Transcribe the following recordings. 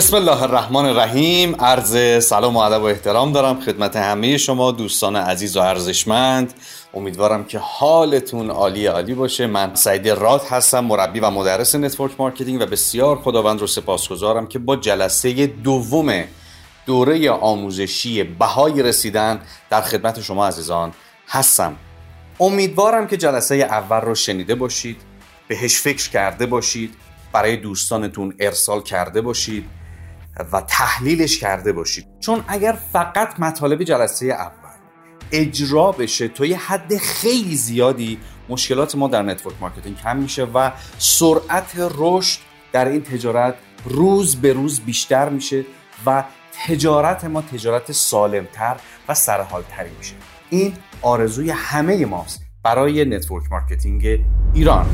بسم الله الرحمن الرحیم. عرض سلام و ادب و احترام دارم خدمت همه شما دوستان عزیز و ارزشمند. امیدوارم که حالتون عالی عالی باشه. من سعید راد هستم مربی و مدرس network marketing و بسیار خداوند رو سپاسگزارم که با جلسه دوم دوره آموزشی بهای رسیدن در خدمت شما عزیزان هستم. امیدوارم که جلسه اول رو شنیده باشید بهش فکر کرده باشید برای دوستانتون ارسال کرده باشید. و تحلیلش کرده باشید. چون اگر فقط مطالب جلسه اول اجرا بشه تا یه حد خیلی زیادی مشکلات ما در network marketing کم میشه و سرعت رشد در این تجارت روز به روز بیشتر میشه و تجارت ما تجارت سالمتر و سرحالتری میشه. این آرزوی همه ماست برای network marketing ایران.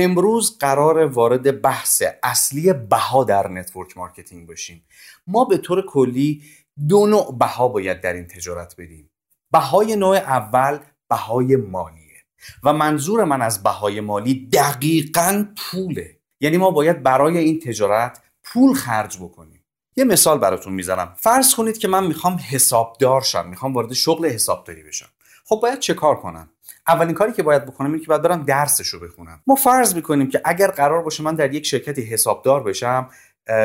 امروز قراره وارد بحث اصلی بها در network marketing باشیم ما به طور کلی دو نوع بها باید در این تجارت بدیم بهای نوع اول بهای مالیه و منظور من از بهای مالی دقیقا پوله. یعنی ما باید برای این تجارت پول خرج بکنیم. یه مثال براتون می‌زنم. فرض کنید که من می‌خوام حسابدار شم. می‌خوام وارد شغل حسابداری بشم. خب باید چه کار کنم؟ اولین کاری که باید بکنم اینه که باید برم درسش رو بخونم. ما فرض می‌کنیم که اگر قرار باشه من در یک شرکتی حسابدار بشم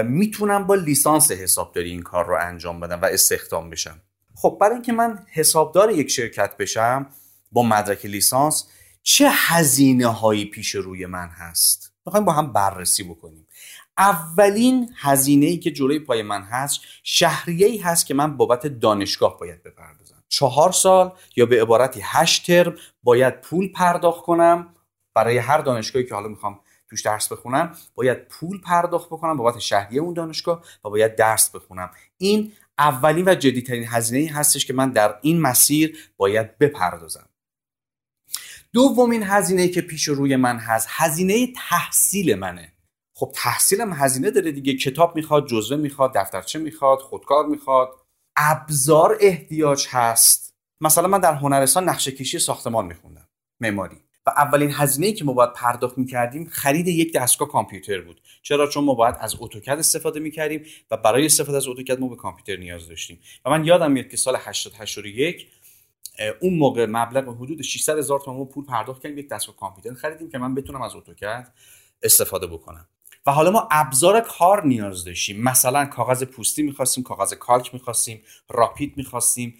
می‌تونم با لیسانس حسابداری این کار رو انجام بدم و استخدام بشم. خب برای اینکه من حسابدار یک شرکت بشم با مدرک لیسانس چه هزینه هایی پیش روی من هست؟ می‌خوایم با هم بررسی بکنیم. اولین هزینه ای که جلوی پای من هست شهریه ای هست که من بابت دانشگاه باید بپردازم. چهار سال یا به عبارتی هشت ترم باید پول پرداخت کنم. برای هر دانشگاهی که حالا می‌خوام توش درس بخونم باید پول پرداخت بکنم بابت شهریه اون دانشگاه و باید درس بخونم. این اولین و جدیترین هزینه هستش که من در این مسیر باید بپردازم. دومین هزینه که پیش روی من هست هزینه تحصیل منه. خب تحصیلم هزینه داره دیگه. کتاب می‌خواد جزوه می‌خواد دفترچه می‌خواد خودکار می‌خواد. ابزار احتیاج هست. مثلا من در هنرستان نقشه کشی ساختمان میخوندم معماری. و اولین هزینه که ما باید پرداخت می‌کردیم خرید یک دستگاه کامپیوتر بود. چرا؟ چون ما باید از اتوکد استفاده می‌کردیم و برای استفاده از اتوکد ما به کامپیوتر نیاز داشتیم. و من یادم میاد که سال 881 اون موقع مبلغ حدود 600 هزار تومان پول پرداخت کردیم یک دستگاه کامپیوتر خریدیم که من بتونم از اتوکد استفاده بکنم. و حالا ما ابزار کار نیاز داشتیم. مثلا کاغذ پوستی می‌خواستیم کاغذ کالک می‌خواستیم راپید می‌خواستیم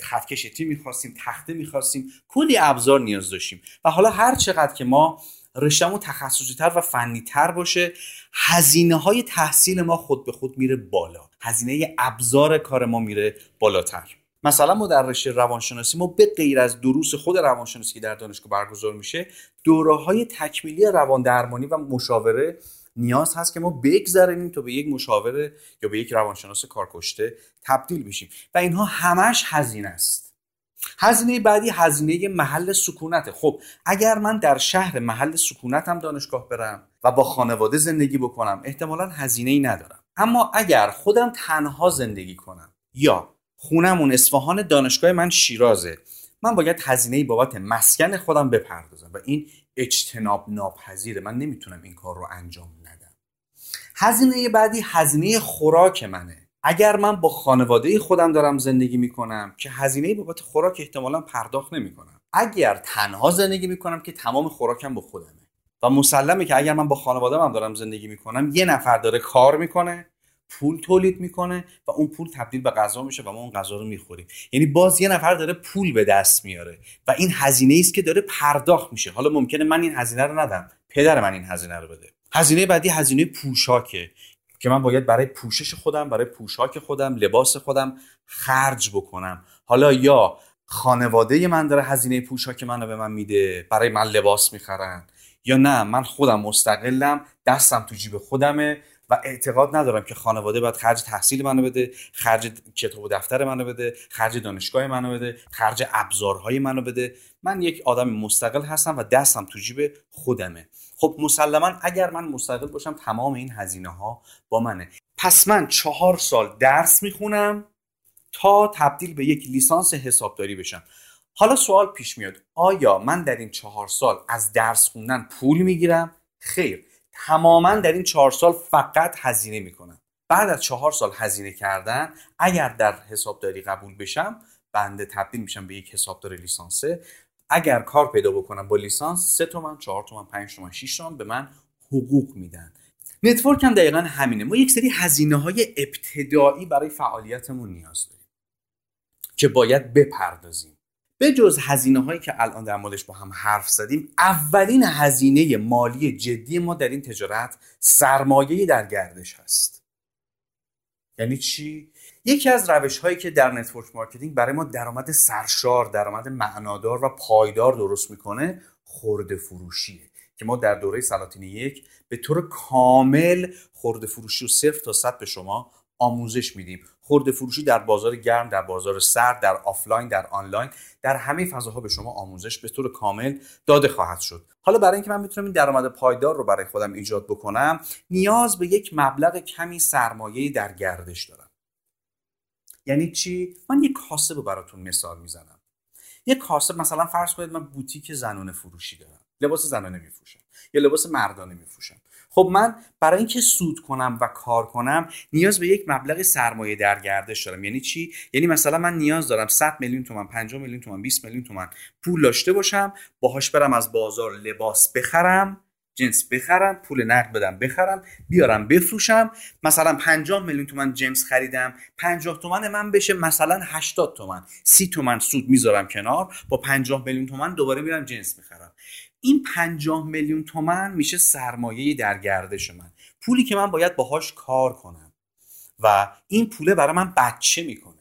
خطکش تی می‌خواستیم تخته می‌خواستیم. کلی ابزار نیاز داشتیم. و حالا هر چقدر که ما رشتهمون تخصصی تر و فنی تر باشه هزینه های تحصیل ما خود به خود میره بالا. هزینه ابزار کار ما میره بالاتر. مثلا ما در رشته روانشناسی ما به غیر از دروس خود روانشناسی که در دانشگاه برگزار میشه دوره های تکمیلی روان درمانی و مشاوره نیاز هست که ما بگذریم تا به یک مشاوره یا به یک روانشناس کارکشته تبدیل بشیم. و اینها همش هزینه است. هزینه بعدی هزینه محل سکونته خب اگر من در شهر محل سکونتم دانشگاه برم و با خانواده زندگی بکنم احتمالا هزینه ای ندارم. اما اگر خودم تنها زندگی کنم یا خونمون اصفهان دانشگاه من شیرازه من باید هزینه بابت مسکن خودم بپردازم. و این اجتناب ناپذیره. من نمی‌تونم این کار رو انجام ندم هزینه بعدی هزینه خوراک منه. اگر من با خانواده خودم دارم زندگی می‌کنم که هزینه بابت خوراک احتمالا پرداخت نمی‌کنم. اگر تنها زندگی می‌کنم که تمام خوراکم با خودمه. و مسلمه که اگر من با خانواده هم دارم زندگی می‌کنم یه نفر داره کار می‌کنه پول تولید می‌کنه و اون پول تبدیل به غذا میشه و ما اون غذا رو می‌خوریم. یعنی باز یه نفر داره پول به دست میاره و این هزینه است که داره پرداخت میشه. حالا ممکنه من این هزینه رو ندم. پدر من این هزینه رو بده. هزینه بعدی هزینه پوشاکه که من باید برای پوشش خودم برای پوشاک خودم لباس خودم خرج بکنم. حالا یا خانواده من داره هزینه پوشاک منو به من میده برای من لباس می‌خرن یا نه؟ من خودم مستقلم دستم تو جیب خودمه و اعتقاد ندارم که خانواده باید خرج تحصیل منو بده خرج کتاب و دفتر منو بده خرج دانشگاه منو بده خرج ابزارهای منو بده. من یک آدم مستقل هستم و دستم تو جیب خودمه. خب مسلما اگر من مستقل باشم تمام این هزینه ها با منه. پس من چهار سال درس می‌خونم تا تبدیل به یک لیسانس حسابداری بشم. حالا سوال پیش میاد آیا من در این چهار سال از درس خوندن پول می‌گیرم؟ خیر تماما در این چهار سال فقط هزینه می‌کنم. بعد از چهار سال هزینه کردن اگر در حسابداری قبول بشم بنده تبدیل میشم به یک حسابدار لیسانسه. اگر کار پیدا بکنم با لیسانس سه تومن چهار تومن پنج تومن 6 تومن به من حقوق میدن. network هم دقیقا همینه. ما یک سری هزینه های ابتدایی برای فعالیتمون نیاز داریم که باید بپردازیم. به جز هزینه هایی که الان در موردش با هم حرف زدیم اولین هزینه مالی جدی ما در این تجارت سرمایه در گردش هست. یعنی چی؟ یکی از روش هایی که در network marketing برای ما درآمد سرشار درآمد معنادار و پایدار درست می‌کنه خورده فروشیه که ما در دوره سلاطین یک به طور کامل خورده فروشی و صفر تا صد به شما آموزش میدیم. خورده فروشی در بازار گرم در بازار سرد در آفلاین در آنلاین در همه فضاها به شما آموزش به طور کامل داده خواهد شد. حالا برای اینکه من بتونم این درآمد پایدار رو برای خودم ایجاد بکنم نیاز به یک مبلغ کمی سرمایه در گردش دارم. یعنی چی؟ من یک کاسب رو براتون مثال می‌زنم. یک کاسب مثلا فرض کنید من بوتیک زنانه فروشی دارم. لباس زنانه میفروشم یا لباس مردانه میفروشم. خب من برای اینکه سود کنم و کار کنم نیاز به یک مبلغ سرمایه در گردش دارم. یعنی چی؟ یعنی مثلا من نیاز دارم 100 میلیون تومن 50 میلیون تومن 20 میلیون تومن پول داشته باشم باهاش برم از بازار لباس بخرم جنس بخرم پول نقد بدم بخرم بیارم بفروشم. مثلا 50 میلیون تومن جنس خریدم 50 تومن من بشه مثلا 80 تومن 30 تومن سود می‌ذارم کنار با 50 میلیون تومن دوباره میرم جنس می‌خرم. این 50 میلیون تومن میشه سرمایه در گردش من. پولی که من باید باهاش کار کنم. و این پوله برای من بچه می‌کنه.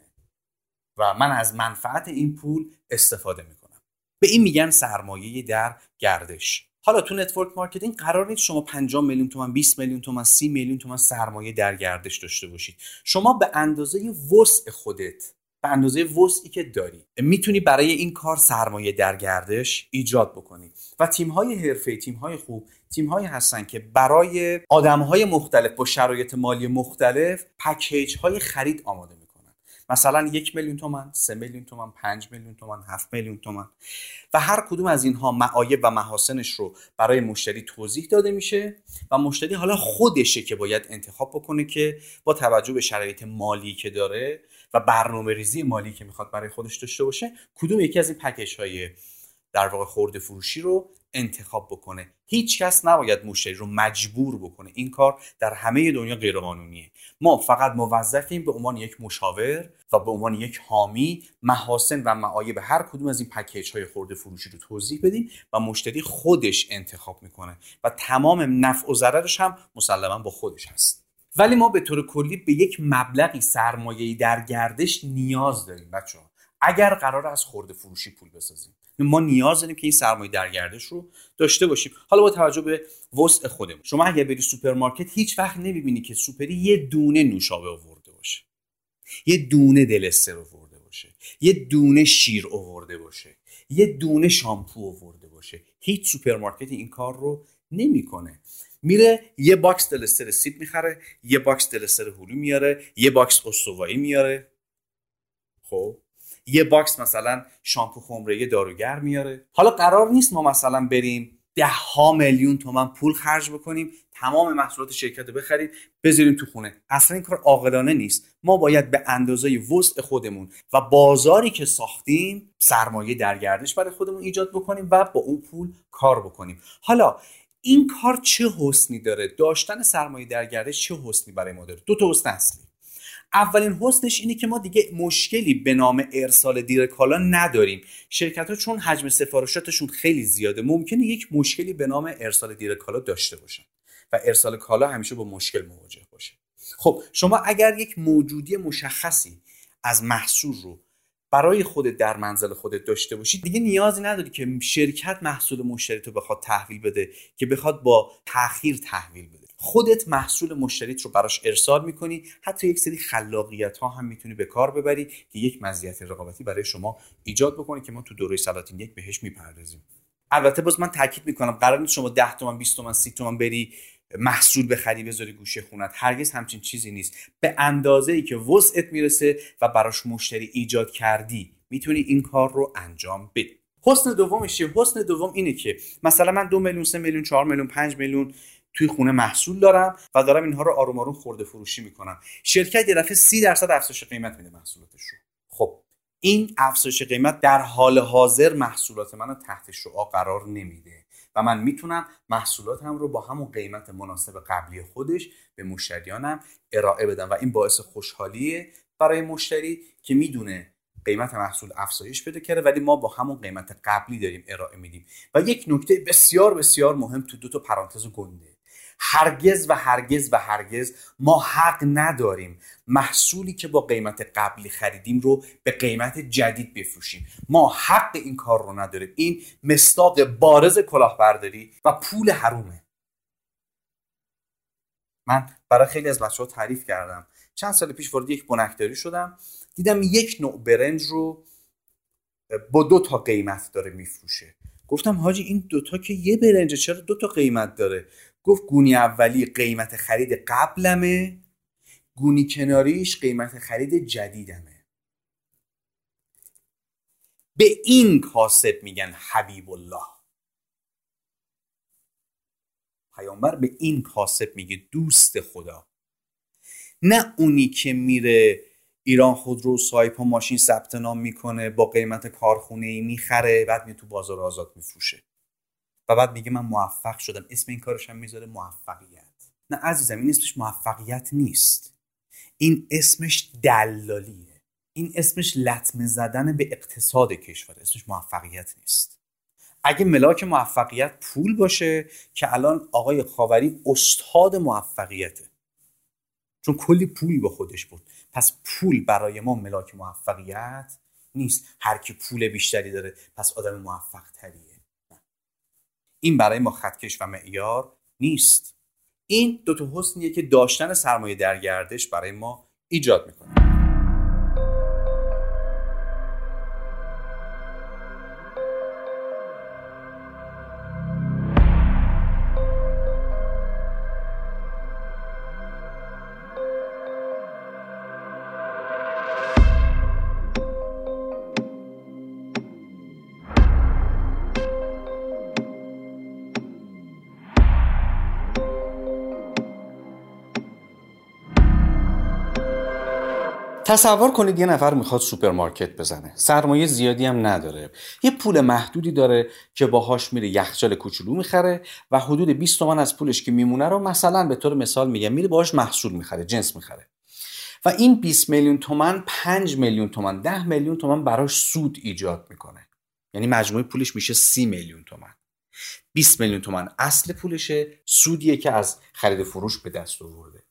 و من از منفعت این پول استفاده می‌کنم. به این میگن سرمایه در گردش. حالا تو network marketing قرار نیست شما 50 میلیون تومن 20 میلیون تومن 30 میلیون تومن سرمایه در گردش داشته باشید. شما به اندازه وسع خودت به اندازه وسعی که داری می‌تونی برای این کار سرمایه در گردش ایجاد بکنی. و تیم های حرفه تیم های خوب تیم هایی هستن که برای آدم های مختلف با شرایط مالی مختلف پکیج های خرید آماده مثلا یک میلیون تومن سه میلیون تومن پنج میلیون تومن هفت میلیون تومن و هر کدوم از اینها معایب و محاسنش رو برای مشتری توضیح داده میشه و مشتری حالا خودشه که باید انتخاب بکنه که با توجه به شرایط مالی که داره و برنامه ریزی مالی که می‌خواد برای خودش داشته باشه کدوم یکی از این پکیج های در واقع خورده فروشی رو انتخاب بکنه. هیچ کس نباید مشتری رو مجبور بکنه. این کار در همه دنیا غیرقانونیه. ما فقط موظفیم به عنوان یک مشاور و به عنوان یک حامی محاسن و معایب هر کدوم از این پکیج های خورده فروشی رو توضیح بدیم و مشتری خودش انتخاب می‌کنه و تمام نفع و ضررش هم مسلما با خودش هست. ولی ما به طور کلی به یک مبلغی سرمایه‌ای در گردش نیاز داریم بچه ها اگر قراره از خورده فروشی پول بسازیم. ما نیاز داریم که این سرمایه در گردش رو داشته باشیم. حالا با توجه به وسع خودمون. شما اگر بری سوپرمارکت هیچ وقت نمی‌بینی که سوپری یه دونه نوشابه آورده باشه. یه دونه دلستر آورده باشه. یه دونه شیر آورده باشه. یه دونه شامپو آورده باشه. هیچ سوپرمارکتی این کار رو نمی‌کنه. میره یه box دلستر سیب می‌خره یه box دلستر هلو میاره یه box استوایی میاره. خب؟ یه box مثلا شامپو خمره داروگر میاره. حالا قرار نیست ما مثلا بریم ده ها میلیون تومن پول خرج بکنیم تمام محصولات شرکت رو بخریم بذاریم تو خونه. اصلا این کار عاقلانه نیست. ما باید به اندازه وسع خودمون و بازاری که ساختیم سرمایه در گردش برای خودمون ایجاد بکنیم و با اون پول کار بکنیم. حالا این کار چه حسنی داره؟ داشتن سرمایه در گردش چه حسنی برای ما داره؟ دو تا حسن اصلی. اولین حسنش اینه که ما دیگه مشکلی به نام ارسال دیر کالا نداریم. شرکت ها چون حجم سفارشاتشون خیلی زیاده ممکنه یک مشکلی به نام ارسال دیر کالا داشته باشن و ارسال کالا همیشه با مشکل مواجه باشه. خب شما اگر یک موجودی مشخصی از محصول رو برای خودت در منزل خودت داشته باشی دیگه نیازی نداری که شرکت محصول مشتری تو بخواد تحویل بده که بخواد با تاخیر تحویل بده. خودت محصول مشتریت رو براش ارسال می‌کنی. حتی یک سری خلاقیت ها هم می‌تونی به کار ببری که یک مزیت رقابتی برای شما ایجاد بکنه که ما تو دوره سلاطین یک بهش می‌پردازیم. البته باز من تاکید می‌کنم قرار نیست شما 10 تومن 20 تومن 30 تومن بری محصول بخری بذاری گوشه خونت. هرگز همچین چیزی نیست. به اندازه ای که وسعت می‌رسه و براش مشتری ایجاد کردی می‌تونی این کار رو انجام بدی. حسن دومش چیه؟ حسن دوم اینه که مثلا من دو میلیون سه میلیون چهار میلیون پنج میلیون توی خونه محصول دارم و دارم اینها رو آروم آروم خورده فروشی می‌کنم. شرکت یه دفعه سی درصد افزایش قیمت میده محصولاتش رو. خب این افزایش قیمت در حال حاضر محصولات منو تحت شعا قرار نمیده و من می‌تونم محصولاتم رو با همون قیمت مناسب قبلی خودش به مشتریانم ارائه بدم و این باعث خوشحالیه برای مشتری که می‌دونه قیمت محصول افزایش پیدا کرده ولی ما با همون قیمت قبلی داریم ارائه میدیم. و یک نکته بسیار بسیار مهم تو دو تا پرانتز گنده. هرگز و هرگز و هرگز ما حق نداریم محصولی که با قیمت قبلی خریدیم رو به قیمت جدید بفروشیم. ما حق این کار رو نداریم. این مستاق بارز کلاهبرداری و پول حرومه. من برای خیلی از بچه ها تعریف کردم. چند سال پیش وارد یک بنکداری شدم. دیدم یک نوع برنج رو با دو تا قیمت داره میفروشه. گفتم حاجی این دوتا که یه برنجه چرا دو تا قیمت داره؟ گفت گونی اولی قیمت خرید قبلمه گونی کناریش قیمت خرید جدیدمه. به این کاسب میگن حبیب الله پیامبر به این کاسب میگه دوست خدا. نه اونی که میره ایران خودرو سایپا ماشین ثبت نام می‌کنه با قیمت کارخونه ای می‌خره بعد می تو بازار آزاد میفروشه. و بعد میگه من موفق شدم. اسم این کارش هم می‌ذاره موفقیت. نه عزیزم این اسمش موفقیت نیست. این اسمش دلالیه. این اسمش لطمه زدن به اقتصاد کشور. اسمش موفقیت نیست. اگه ملاک موفقیت پول باشه که الان آقای خاوری استاد موفقیته. چون کلی پول با خودش بود. پس پول برای ما ملاک موفقیت نیست. هر کی پول بیشتری داره پس آدم موفق تریه این برای ما خطکش و معیار نیست. این دو تا حسنیه که داشتن سرمایه در گردش برای ما ایجاد می‌کنه. تصور کنید یه نفر می‌خواد سوپرمارکت بزنه. سرمایه زیادی هم نداره. یه پول محدودی داره که باهاش میره یخچال کوچولو می‌خره و حدود 20 تومن از پولش که میمونه رو مثلا به طور مثال میگم میره باهاش محصول می‌خره جنس می‌خره. و این 20 میلیون تومن 5 میلیون تومن 10 میلیون تومن براش سود ایجاد می‌کنه. یعنی مجموع پولش میشه 30 میلیون تومن 20 میلیون تومن اصل پولشه سودیه که از خرید فروش به دست آورده.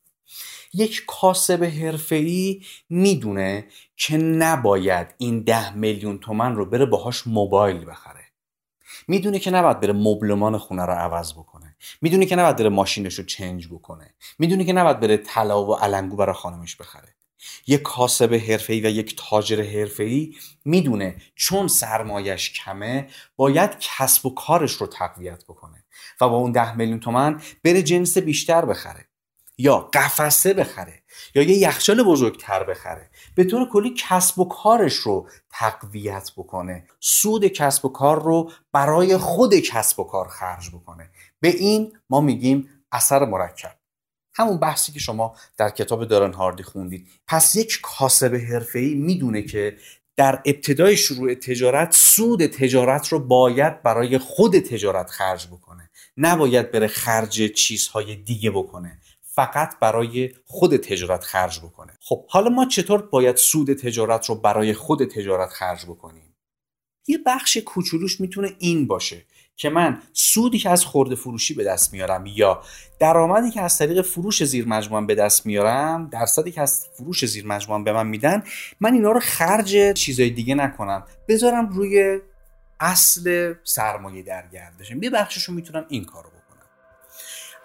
یک کاسب حرفه‌ای می‌دونه که نباید این ده میلیون تومن رو بره باهاش موبایل بخره. می‌دونه که نباید بره مبلمان خونه رو عوض بکنه. می‌دونه که نباید بره ماشینش رو چنج بکنه. می‌دونه که نباید بره طلا و علنگو برای خانمش بخره. یک کاسب حرفه‌ای و یک تاجر حرفه‌ای می‌دونه چون سرمایش کمه باید کسب و کارش رو تقویت بکنه و با اون ده میلیون تومن بره جنس بیشتر بخره. یا قفسه بخره یا یه یخچال بزرگتر بخره به طور کلی کسب و کارش رو تقویت بکنه سود کسب و کار رو برای خود کسب و کار خرج بکنه. به این ما میگیم اثر مرکب. همون بحثی که شما در کتاب دارن هاردی خوندید. پس یک کاسب حرفه‌ای می‌دونه که در ابتدای شروع تجارت سود تجارت رو باید برای خود تجارت خرج بکنه. نباید بره خرج چیزهای دیگه بکنه. فقط برای خود تجارت خرج بکنه. خب حالا ما چطور باید سود تجارت رو برای خود تجارت خرج بکنیم؟ یه بخش کوچولوش می‌تونه این باشه که من سودی که از خورده فروشی به دست میارم یا درآمدی که از طریق فروش زیر مجموعه به دست میارم درصدی که از فروش زیر مجموعه به من میدن من اینا رو خرج چیزای دیگه نکنم. بذارم روی اصل سرمایه در گردشم. یه بخشش می‌تونم این کارو بکنم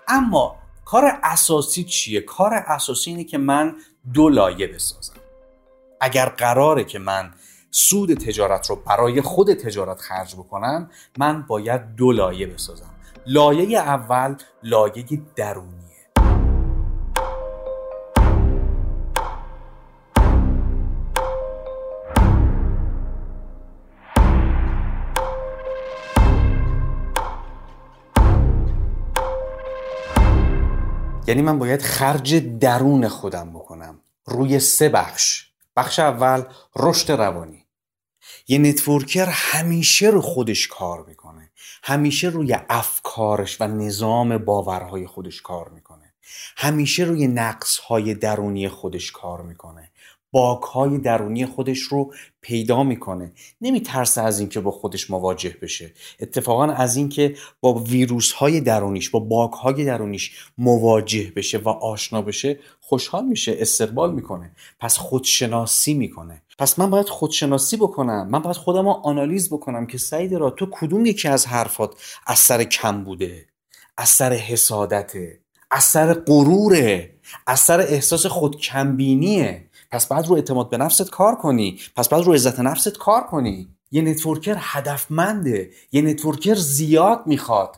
اما کار اساسی چیه؟ کار اساسی اینه که من دو لایه بسازم. اگر قراره که من سود تجارت رو برای خود تجارت خرج بکنم من باید دو لایه بسازم. لایه اول لایه درونیه یعنی من باید خرج درون خودم بکنم. روی سه بخش. بخش اول رشد روانی. یه نتورکر همیشه رو خودش کار می‌کنه. همیشه روی افکارش و نظام باورهای خودش کار می‌کنه. همیشه روی نقصهای درونی خودش کار می‌کنه. باکهای درونی خودش رو پیدا می‌کنه. نمیترسه از اینکه با خودش مواجه بشه. اتفاقا از اینکه با ویروس های درونیش با bug های درونیش مواجه بشه و آشنا بشه خوشحال میشه استقبال می‌کنه. پس خودشناسی می‌کنه. پس من باید خودشناسی بکنم. من باید خودم رو آنالیز بکنم که سعید را تو کدوم یکی از حرفات از سر کم بوده از سر حسادته از سر غروره از سر احساس خودکمبینیه. پس باید رو اعتماد به نفست کار کنی. پس باید رو عزت نفست کار کنی. یه networker هدفمنده. یه networker زیاد می‌خواد.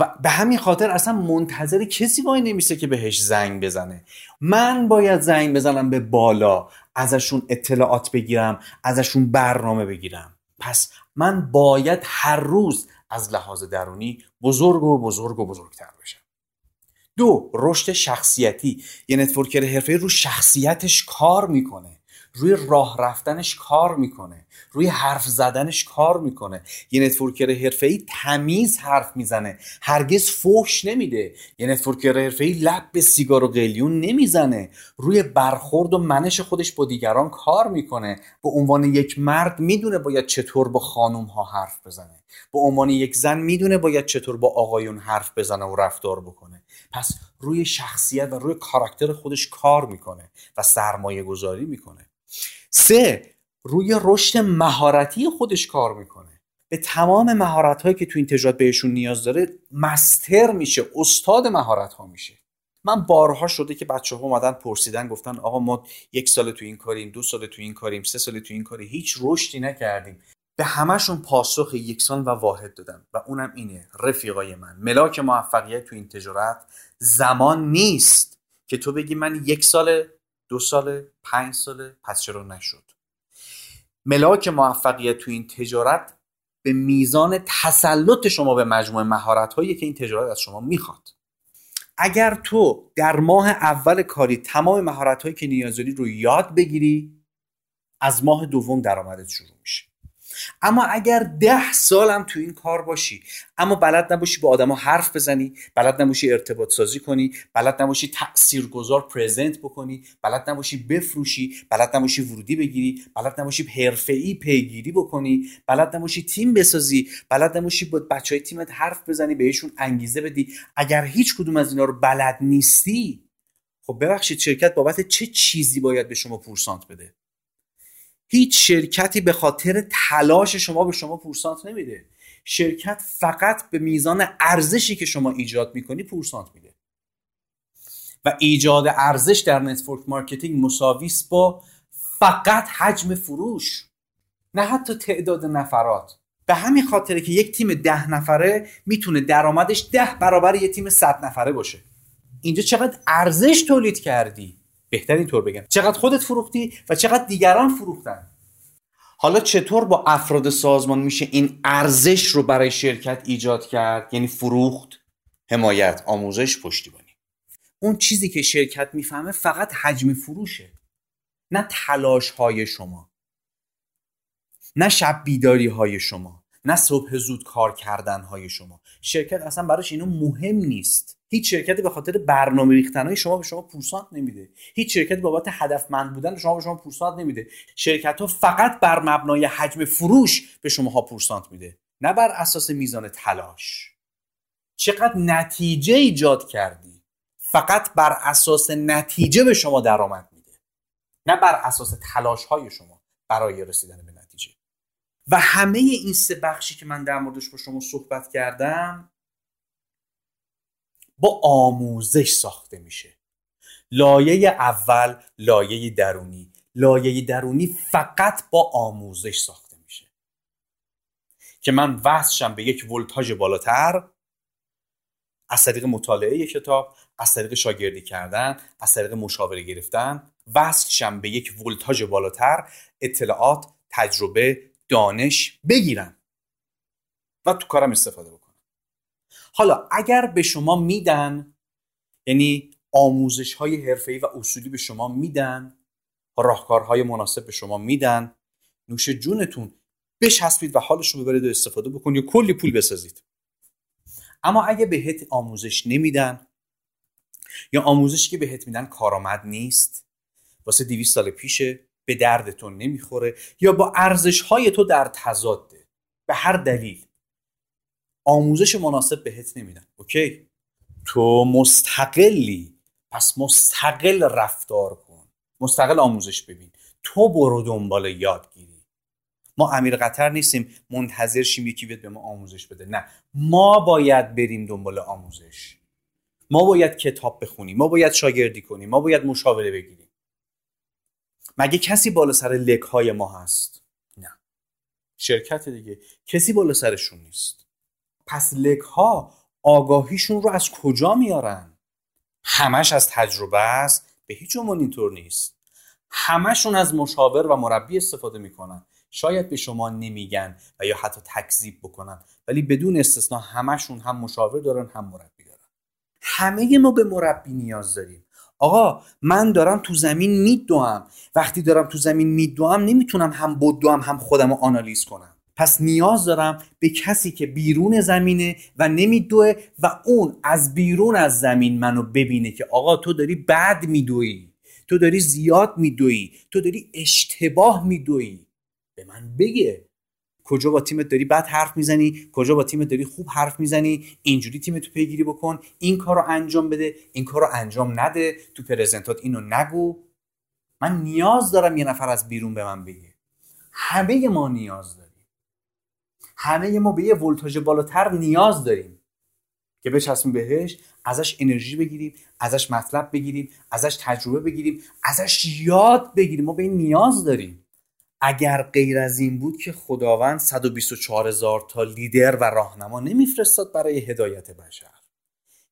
و به همین خاطر اصلا منتظر کسی وای نمیشه که بهش زنگ بزنه. من باید زنگ بزنم به بالا. ازشون اطلاعات بگیرم. ازشون برنامه بگیرم. پس من باید هر روز از لحاظ درونی بزرگ و بزرگ و بزرگتر بشم. دو رشد شخصیتی. یه نتورکر حرفه رو شخصیتش کار می‌کنه. روی راه رفتنش کار می‌کنه. روی حرف زدنش کار می‌کنه. یه networker ای تمیز حرف می‌زنه. هرگز فوش نمیده. یه networker ای لب به سیگار و قلیون نمی‌زنه. روی برخورد و منش خودش با دیگران کار می‌کنه. به عنوان یک مرد می‌دونه باید چطور با خانوم ها حرف بزنه. به عنوان یک زن می‌دونه باید چطور با آقایون حرف بزنه و رفتار بکنه. پس روی شخصیت و روی کاراکتر خودش کار می‌کنه و سرمایه گذاری می‌کنه. سه روی رشد مهارتی خودش کار می‌کنه. به تمام مهارت هایی که تو این تجارت بهشون نیاز داره مستر میشه استاد مهارت ها میشه. من بارها شده که بچه ها اومدن پرسیدن گفتن آقا ما یک سال تو این کاریم دو سال تو این کاریم سه سال تو این کاری هیچ رشدی نکردیم. به همشون پاسخ یکسان و واحد دادم و اونم اینه رفیقای من ملاک موفقیت تو این تجارت زمان نیست که تو بگی من یک سال دو سال پنج سال پس چرا نشد؟ ملاک موفقیت تو این تجارت به میزان تسلط شما به مجموعه مهارت هایی که این تجارت از شما می‌خواد. اگر تو در ماه اول کاری تمام مهارت هایی که نیاز داری رو یاد بگیری از ماه دوم درآمدت شروع میشه. اما اگر ده سالم تو این کار باشی اما بلد نباشی با آدما حرف بزنی بلد نباشی ارتباط سازی کنی بلد نباشی تاثیرگذار پرزنت بکنی بلد نباشی بفروشی بلد نباشی ورودی بگیری بلد نباشی حرفه‌ای پیگیری بکنی بلد نباشی تیم بسازی بلد نباشی با بچهای تیمت حرف بزنی بهشون انگیزه بدی. اگر هیچ کدوم از اینا رو بلد نیستی خب ببخشید شرکت بابت چه چیزی باید به شما پورسانت بده؟ هیچ شرکتی به خاطر تلاش شما به شما پورسانت نمیده. شرکت فقط به میزان ارزشی که شما ایجاد می‌کنی پورسانت میده. و ایجاد ارزش در network marketing مساویس با فقط حجم فروش نه حتی تعداد نفرات. به همین خاطره که یک تیم ده نفره می‌تونه درآمدش ده برابر یک تیم صد نفره باشه. اینجا چقدر ارزش تولید کردی؟ بهتر اینطور بگم. چقدر خودت فروختی و چقدر دیگران فروختن. حالا چطور با افراد سازمان میشه این ارزش رو برای شرکت ایجاد کرد؟ یعنی فروخت حمایت آموزش پشتیبانی. اون چیزی که شرکت می‌فهمه فقط حجم فروشه نه تلاش های شما. نه شب بیداری های شما. نه صبح زود کار کردن های شما. شرکت اصلا براش اینو مهم نیست. هیچ شرکتی به خاطر برنامه ریختن های شما به شما پورسانت نمیده. هیچ شرکتی بابت هدفمند بودن شما به شما پورسانت نمیده. شرکت ها فقط بر مبنای حجم فروش به شما ها پورسانت میده. نه بر اساس میزان تلاش. چقدر نتیجه ایجاد کردی؟ فقط بر اساس نتیجه به شما درآمد میده. نه بر اساس تلاش های شما برای رسیدن به نتیجه. و همه این سه بخشی که من در موردش با شما صحبت کردم با آموزش ساخته میشه. لایه اول لایه درونی. لایه درونی فقط با آموزش ساخته میشه. که من وصلشم به یک ولتاژ بالاتر از طریق مطالعه کتاب از طریق شاگردی کردن از طریق مشاوره گرفتن وصل به یک ولتاژ بالاتر اطلاعات تجربه دانش بگیرن و تو کارم استفاده بکنن حالا اگر به شما میدن یعنی آموزش های حرفه‌ای و اصولی به شما میدن راهکارهای مناسب به شما میدن نوش جونتون بچسبید و حالش رو ببرید و استفاده بکنید یا کلی پول بسازید. اما اگه بهت آموزش نمیدن یا آموزشی که بهت میدن کارآمد نیست واسه 200 سال پیشه به دردتون نمی‌خوره یا با ارزش های تو در تضاده به هر دلیل. آموزش مناسب بهت نمیدن. اوکی؟ تو مستقلی پس مستقل رفتار کن. مستقل آموزش ببین. تو برو دنبال یادگیری. ما امیر قطر نیستیم منتظر شیم یکی بیاد به ما آموزش بده. نه. ما باید بریم دنبال آموزش. ما باید کتاب بخونیم. ما باید شاگردی کنیم. ما باید مشاوره بگیریم. مگه کسی بالا سر لک های ما هست؟ نه. شرکت دیگه. کسی بالا سرشون نیست. پس لک ها آگاهیشون رو از کجا میارن؟ همش از تجربه است به هیچ اینطور نیست. همشون از مشاور و مربی استفاده می‌کنن. شاید به شما نمیگن و یا حتی تکذیب بکنن ولی بدون استثنا همشون هم مشاور دارن هم مربی دارن. همه ما به مربی نیاز داریم. آقا من دارم تو زمین میدوام وقتی دارم تو زمین میدوام نمی‌تونم هم بدوام هم خودم رو آنالیز کنم. پس نیاز دارم به کسی که بیرون زمینه و نمیدوه و اون از بیرون از زمین منو ببینه که آقا تو داری بد میدوی تو داری زیاد میدوی تو داری اشتباه میدوی. به من بگه. کجا با تیمت داری بد حرف می‌زنی؟ کجا با تیمت داری خوب حرف می‌زنی؟ اینجوری تیمت تو پیگیری بکن. این کار رو انجام بده این کار رو انجام نده. تو پرزنتات اینو نگو. من نیاز دارم یه نفر از بیرون به من بگه. همه ما نیاز داریم. همه ما به یه ولتاژ بالاتر نیاز داریم که بچسبیم بهش ازش انرژی بگیریم ازش مطلب بگیریم ازش تجربه بگیریم ازش یاد بگیریم. ما به این نیاز داریم. اگر غیر از این بود که خداوند 124 هزار تا لیدر و راهنما نمیفرستاد برای هدایت بشر.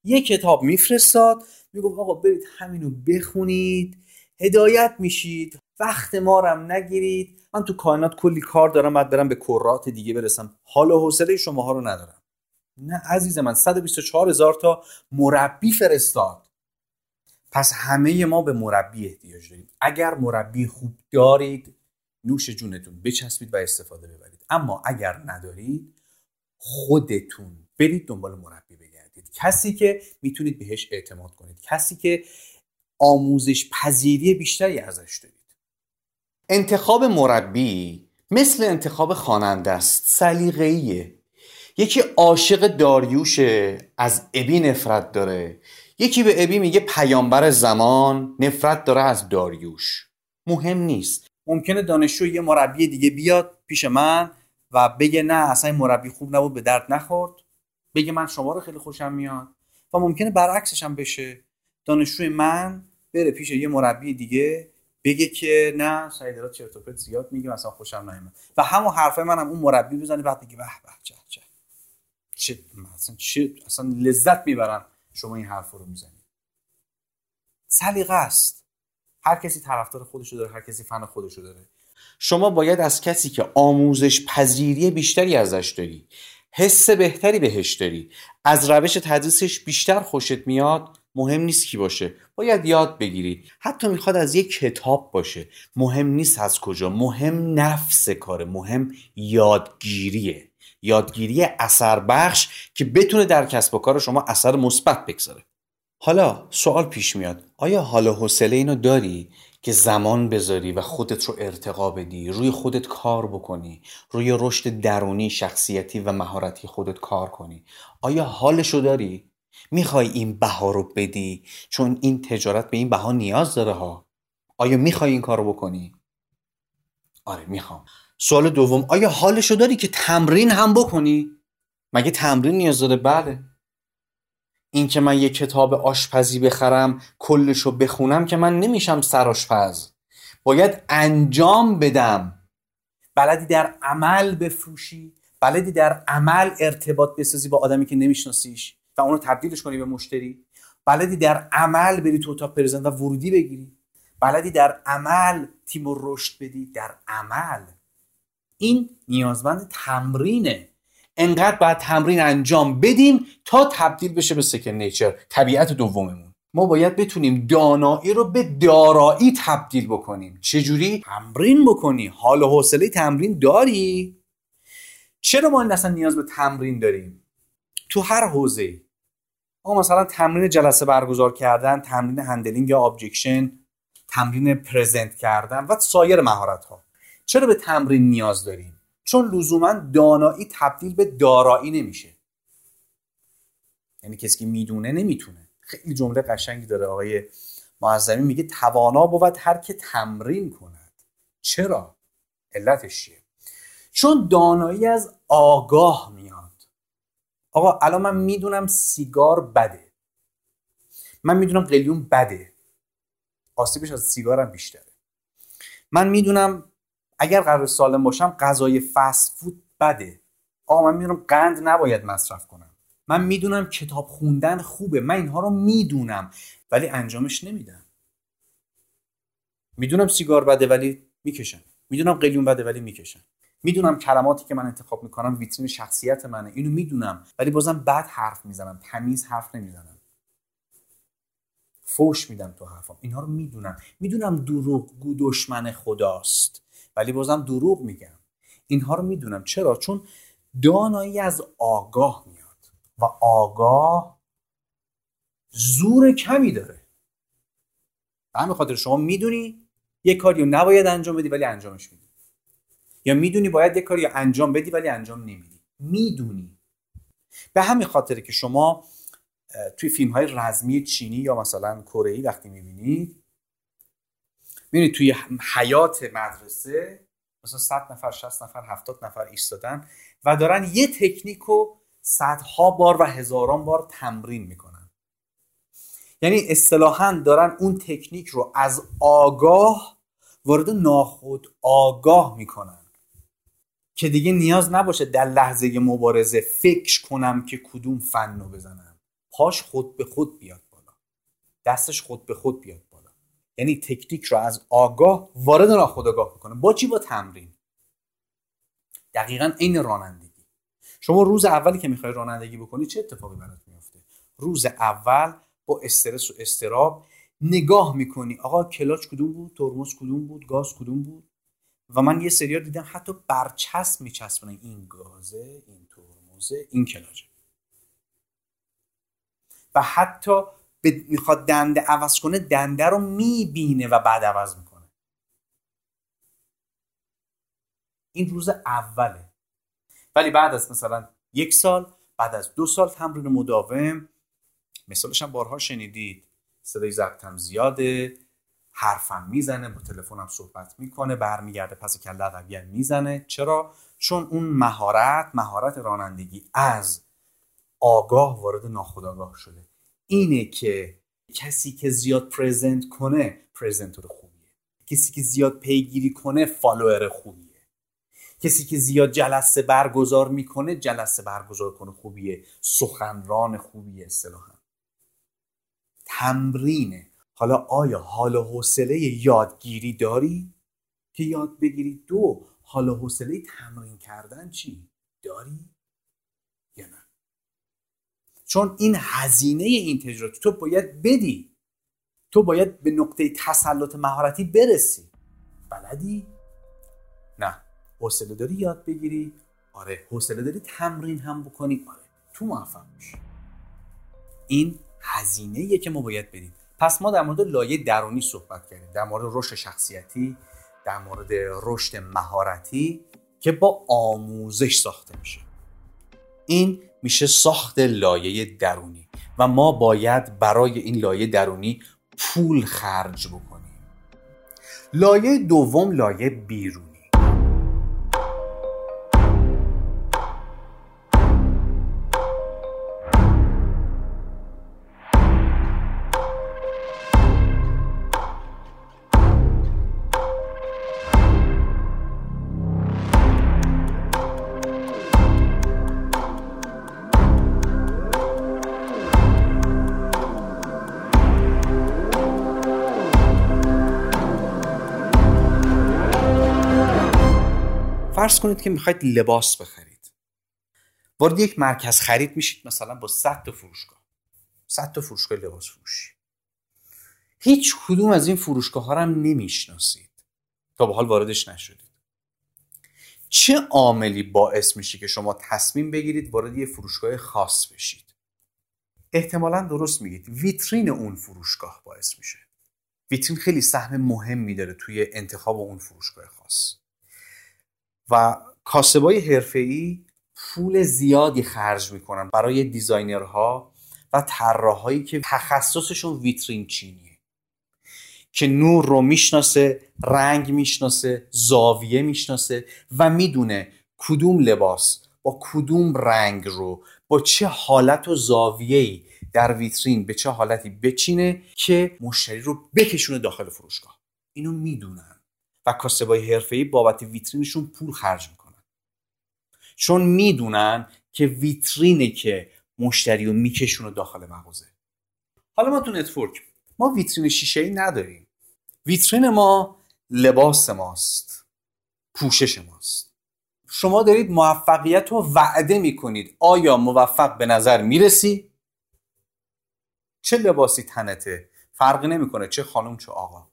یه کتاب میفرستاد می‌گفت آقا برید همینو بخونید هدایت میشید وقت ما رم نگیرید. من تو کائنات کلی کار دارم بعد برم به کرات دیگه برسم. حال و حوصله شماها رو ندارم. نه عزیز من 124 هزار تا مربی فرستاد. پس همه ما به مربی احتیاج داریم. اگر مربی خوب دارید نوش جونتون بچسبید و استفاده ببرید. اما اگر ندارید خودتون برید دنبال مربی بگردید. کسی که می‌تونید بهش اعتماد کنید. کسی که آموزش پذیری بیشتری ازش دارید. انتخاب مربی مثل انتخاب خواننده است سلیقه‌ایه. یکی عاشق داریوشه از ابی نفرت داره. یکی به ابی میگه پیامبر زمان نفرت داره از داریوش. مهم نیست. ممکنه دانشجو یه مربی دیگه بیاد پیش من و بگه نه اصلا مربی خوب نبود به درد نخورد. بگه من شما رو خیلی خوشم میاد. و ممکنه برعکسش هم بشه. دانشجوی من بره پیش یه مربی دیگه بگه که نه سعید چرت و زیاد میگه مثلا خوشم نمیاد و همون حرفای منم اون مربی بزنه بعد بگه به به چه چه چه اصلا چه اصلا لذت می‌برم شما این حرف رو می‌زنید سلیقه است. هر کسی طرفدار خودشو داره هر کسی فن خودشو داره. شما باید از کسی که آموزش پذیری بیشتری ازش داری حس بهتری بهش داری از روش تدریسش بیشتر خوشت میاد مهم نیست کی باشه. باید یاد بگیری حتی می‌خواد از یک کتاب باشه. مهم نیست از کجا. مهم نفس کاره. مهم یادگیریه. یادگیری اثر بخش که بتونه در کسب و کار شما اثر مثبت بگذاره. حالا سوال پیش میاد. آیا حال و حوصله اینو داری که زمان بذاری و خودت رو ارتقا بدی روی خودت کار بکنی روی رشد درونی شخصیتی و مهارتی خودت کار کنی؟ آیا حالشو داری؟ می‌خوای این بها رو بدی؟ چون این تجارت به این بها نیاز داره ها. آیا می‌خوای این کار رو بکنی؟ آره می‌خوام. سوال دوم آیا حالشو داری که تمرین هم بکنی؟ مگه تمرین نیاز داره؟ بله. اینکه من یه کتاب آشپزی بخرم کلشو بخونم که من نمیشم سرآشپز باید انجام بدم. بلدی در عمل بفروشی؟ بلدی در عمل ارتباط بسازی با آدمی که نمیشناسیش؟ اونو تبدیلش کنی به مشتری. بلدی در عمل بری تو اتاق پرزنت و ورودی بگیری. بلدی در عمل تیم رو رشد بدی. در عمل. این نیازمند تمرینه. انقدر باید تمرین انجام بدیم تا تبدیل بشه به سکن نیچر طبیعت دوممون. ما باید بتونیم دانایی رو به دارایی تبدیل بکنیم. چجوری؟ تمرین بکنی. حال و حوصله تمرین داری. چرا ما اصلا نیاز به تمرین داریم؟ تو هر حوزه ما مثلا تمرین جلسه برگزار کردن تمرین handling یا objection تمرین present کردن و سایر مهارت ها چرا به تمرین نیاز داریم؟ چون لزوما دانایی تبدیل به دارایی نمیشه. یعنی کسی که می‌دونه نمی‌تونه. خیلی جمله قشنگی داره. آقای معظمی میگه توانا بود هر که تمرین کند. چرا؟ علتش چیه؟ چون دانایی از آگاهی میاد. آقا الان من می‌دونم سیگار بده. من می‌دونم قلیون بده. آسیبش از سیگارم بیشتره. من می‌دونم اگر قرار سالم باشم غذای فست فود بده. آقا من می‌دونم قند نباید مصرف کنم. من می‌دونم کتاب خوندن خوبه. من اینها رو می‌دونم ولی انجامش نمیدم. می‌دونم سیگار بده ولی می‌کشم. می‌دونم قلیون بده ولی می‌کشم. می‌دونم کلماتی که من انتخاب می‌کنم ویترین شخصیت منه اینو می‌دونم ولی بازم بد حرف می‌زنم تمیز حرف نمی‌زنم. فوش میدم تو حرفم اینها رو می‌دونم. می‌دونم دروغگو دشمن خداست ولی بازم دروغ میگم. اینها رو می‌دونم. چرا؟ چون دانایی از آگاه میاد و آگاه زور کمی داره. به همین خاطر شما می‌دونی یه کاری رو نباید انجام بدی ولی انجامش میدی. یا می‌دونی باید یه کاری انجام بدی ولی انجام نمیدی. می‌دونی. به همین خاطر که شما توی فیلم های رزمی چینی یا مثلا کره وقتی می‌بینید می‌بینید توی حیات مدرسه مثلا 100 نفر 60 نفر 70 نفر ایستادن و دارن یه تکنیک رو صدها بار و هزاران بار تمرین می‌کنن. یعنی اصطلاحا دارن اون تکنیک رو از آگاه وارد ناخود آگاه می‌کنن. که دیگه نیاز نباشه در لحظه مبارزه فکر کنم که کدوم فن رو بزنم. پاش خود به خود بیاد بالا. دستش خود به خود بیاد بالا. یعنی تکنیک رو از آگاه وارد ناخودآگاه می‌کنه با چی؟ با تمرین. دقیقا عین رانندگی. شما روز اولی که می‌خوای رانندگی بکنی چه اتفاقی برات میفته روز اول با استرس و استراب نگاه می‌کنی. آقا کلاچ کدوم بود؟ ترمز کدوم بود؟ گاز کدوم بود؟ و من یه سریال دیدم حتی برچسب میچسبونن. این گازه این ترمزه این کلاچه و حتی می‌خواد دنده عوض کنه دنده رو می‌بینه و بعد عوض می‌کنه. این روز اوله. ولی بعد از مثلا یک سال بعد از دو سال تمرین مداوم. مثالش هم بارها شنیدید. صدای ضبطم زیاده. حرفم می‌زنه با تلفنم صحبت می‌کنه برمیگرده پس کله عقبی می‌زنه. چرا؟ چون اون مهارت مهارت رانندگی از آگاه وارد ناخودآگاه شده. اینه که کسی که زیاد پرزنت کنه پرزنتور خوبیه. کسی که زیاد پیگیری کنه فالوور خوبیه. کسی که زیاد جلسه برگزار می‌کنه جلسه برگزار کنه خوبیه. سخنران خوبیه اصطلاحا. تمرینه. حالا آیا حال و حوصله یادگیری داری؟ که یاد بگیری دو حال و حوصله تمرین کردن چی؟ داری؟ یا نه؟ چون این هزینه این تجربه تو باید بدی. تو باید به نقطه تسلط مهارتی برسی. بلدی؟ نه. حوصله داری یاد بگیری؟ آره. حوصله داری تمرین هم بکنی؟ آره. تو موفق میشی. این هزینه که ما باید بدیم پس ما در مورد لایه درونی صحبت کردیم در مورد رشد شخصیتی در مورد رشد مهارتی که با آموزش ساخته میشه. این میشه ساخت لایه درونی و ما باید برای این لایه درونی پول خرج بکنیم. لایه دوم لایه بیرون فرض کنید که می‌خواید لباس بخرید. وارد یک مرکز خرید میشید مثلا با 100 تا فروشگاه. 100 تا فروشگاه لباس فروشی. هیچ کدوم از این فروشگاه ها هم نمی‌شناسید. تا به حال واردش نشدید. چه عاملی باعث میشه که شما تصمیم بگیرید وارد یه فروشگاه خاص بشید؟ احتمالا درست میگید. ویترین اون فروشگاه باعث میشه. ویترین خیلی سهم مهمی داره توی انتخاب اون فروشگاه خاص. و کاسبای حرفه‌ای پول زیادی خرج می‌کنن برای دیزاینرها و طراحهایی که تخصصشون ویترین چینیه. که نور رو می‌شناسه رنگ می‌شناسه زاویه می‌شناسه و می‌دونه کدوم لباس با کدوم رنگ رو با چه حالت و زاویه‌ای در ویترین به چه حالتی بچینه که مشتری رو بکشونه داخل فروشگاه. اینو می‌دونن. و کاسبای حرفه‌ای بابت ویترینشون پول خرج می‌کنن. چون می‌دونن که ویترینه که مشتری رو میکشونه داخل مغازه. حالا ما تو نتورک ما ویترین شیشه ای نداریم. ویترین ما لباس ماست پوشش ماست. شما دارید موفقیت رو وعده می‌کنید. آیا موفق به نظر می‌رسی؟ چه لباسی تنته؟ فرقی نمی‌کنه چه خانم چه آقا.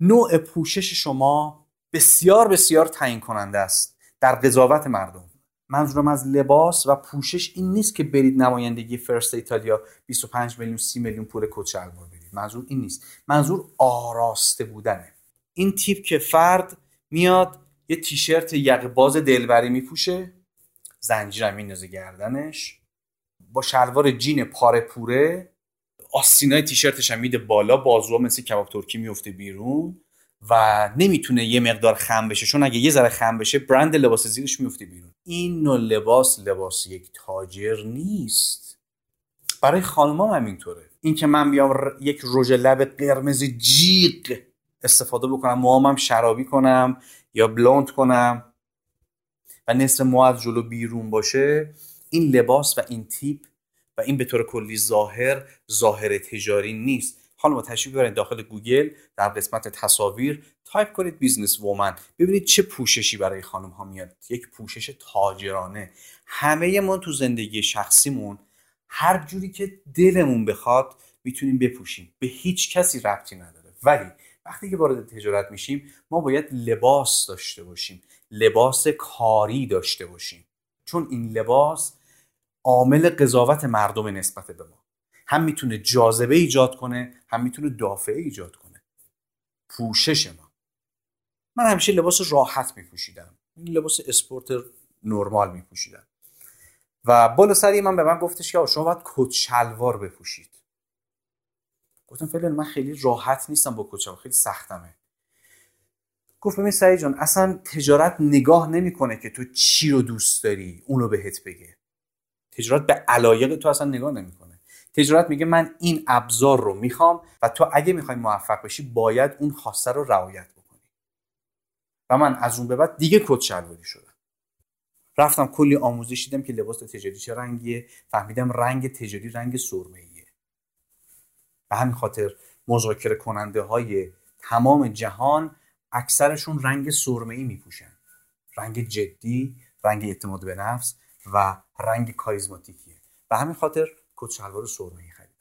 نوع پوشش شما بسیار بسیار تعیین کننده است در قضاوت مردم. منظورم از لباس و پوشش این نیست که برید نمایندگی فرست ایتالیا 25 میلیون 30 میلیون پول کت شلوار بدید منظور این نیست. منظور آراسته بودنه. این تیپ که فرد میاد یه تیشرت یقه باز دلبری میپوشه زنجیرم میندازه گردنش با شلوار جین پاره پوره آستینای تیشرتش هم میده بالا بازوها مثل کباب ترکی میفته بیرون و نمی‌تونه یه مقدار خم بشه چون اگه یه ذره خم بشه برند لباس زیرش میفته بیرون. این نوع لباس لباس یک تاجر نیست. برای خانم هم همینطوره این که من بیام یک رژ لب قرمز جیغ استفاده بکنم موامم شرابی کنم یا بلوند کنم و نصف مو از جلو بیرون باشه این لباس و این تیپ و این به طور کلی ظاهر ظاهر تجاری نیست. حالا ما تشریف ببرید داخل گوگل در قسمت تصاویر تایپ کنید business woman. ببینید چه پوششی برای خانم ها میاد. یک پوشش تاجرانه. همه ما تو زندگی شخصیمون هر جوری که دلمون بخواد می‌تونیم بپوشیم. به هیچ کسی ربطی نداره. ولی وقتی که وارد تجارت میشیم ما باید لباس داشته باشیم. لباس کاری داشته باشیم. چون این لباس عامل قضاوت مردم نسبت به ما. هم می‌تونه جاذبه ایجاد کنه هم می‌تونه دافعه ایجاد کنه. پوشش ما. من همیشه لباس راحت میپوشیدم. لباس اسپورت نرمال میپوشیدم. و بالا سری من به من گفتش که شما باید کت شلوار بپوشید. گفتم فعلا من خیلی راحت نیستم با کت خیلی سختمه. گفت ببین سعید جان اصلا تجارت نگاه نمی‌کنه که تو چی رو دوست داری اونو بهت بگه. تجارت به علایق تو اصلا نگاه نمی‌کنه. تجارت میگه من این ابزار رو می‌خوام و تو اگه می‌خوای موفق بشی باید اون خواسته رو رعایت بکنی. و من از اون به بعد دیگه کت شلواری شدم. رفتم کلی آموزش دیدم که لباس تجاری چه رنگیه. فهمیدم رنگ تجاری رنگ سرمه ایه به همین خاطر مذاکره کننده های تمام جهان اکثرشون رنگ سرمه ای میپوشن. رنگ جدی رنگ اعتماد به نفس و رنگ کاریزماتیکیه. و همین خاطر کت شلوار سرمه‌ای خریدم.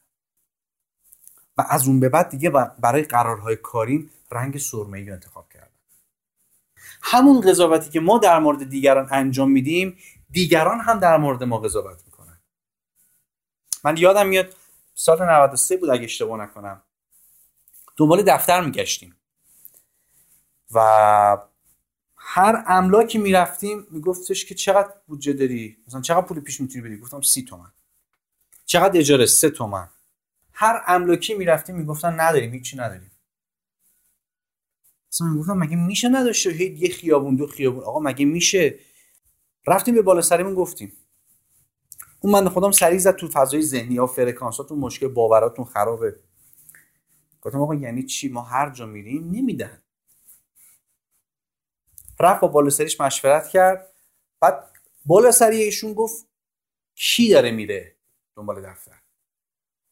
و از اون به بعد دیگه برای قرارهای کاریم رنگ سرمه‌ای رو انتخاب کردم. همون قضاوتی که ما در مورد دیگران انجام میدیم دیگران هم در مورد ما قضاوت می‌کنن. من یادم میاد سال 93 بود اگه اشتباه نکنم. دنبال دفتر میگشتیم. و هر املاکی می‌رفتیم میگفتش که چقدر بودجه داری؟ مثلا چقدر پول پیش می‌تونی بدی؟ گفتم سی تومن. چقدر اجاره؟ سه تومن. هر املاکی می‌رفتیم می‌گفتن نداریم هیچی نداریم. مثلا می‌گفتم مگه میشه نداشته یه خیابون دو خیابون؟ آقا مگه میشه؟ رفتیم به بالا سریمون گفتیم. اون من خودم سریع زد تو فضای ذهنی ها فرکانساتون مشکل باوراتون خرابه. گفتم آقا یعنی چی؟ ما هر جا میریم نمیدن رفت با بالا سریش مشورت کرد. بعد بالا سری ایشون گفت کی داره میره دنبال دفتر؟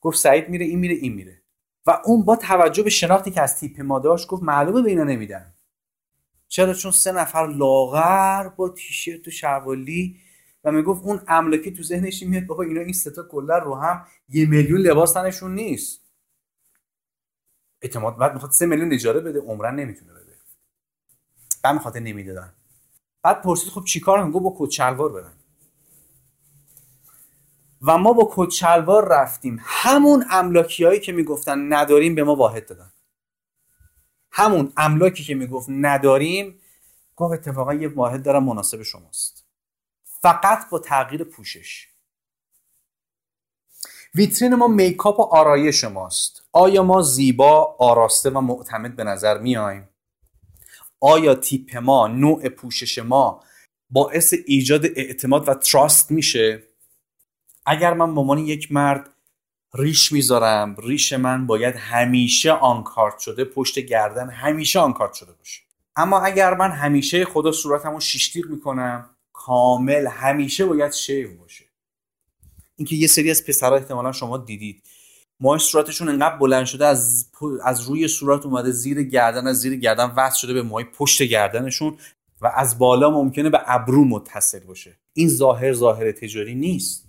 گفت سعید میره این میره این میره. و اون با توجه به شناختی که از تیپ ما داشت گفت معلومه به اینا نمیدن. چرا؟ چون سه نفر لاغر با تیشرت و شوالی و می‌گفت اون املاکی تو ذهنش میاد بابا اینا این ستا کلا رو هم یه میلیون لباس تنشون نیست. اعتماد بعد می‌خواد سه میلیون اجاره بده عمرن نمی‌تونه بعد می‌خواد نمی‌دادن. بعد پرسید خب چیکار گفت با کت شلوار بدن و ما با کت شلوار رفتیم. همون املاکی هایی که می‌گفتن نداریم به ما واحد دادن. همون املاکی که می‌گفت نداریم گفت اتفاقا یه واحد دارم مناسب شماست. فقط با تغییر پوشش. ویترین ما میکاپ و آرایش ماست. آیا ما زیبا آراسته و معتمد به نظر میایم آیا تیپ ما نوع پوشش ما باعث ایجاد اعتماد و تراست میشه؟ اگر من به عنوان یک مرد ریش می‌ذارم ریش من باید همیشه آنکارت شده پشت گردن همیشه آنکارت شده باشه. اما اگر من همیشه خدا صورتمو شیشتیق می‌کنم کامل همیشه باید شیو باشه. اینکه یه سری از پسرها احتمالا شما دیدید. ماه صورتشون انقدر بلند شده از از روی صورت اومده زیر گردن از زیر گردن وصل شده به ماه پشت گردنشون و از بالا ممکنه به ابرو متصل باشه. این ظاهر ظاهر تجاری نیست.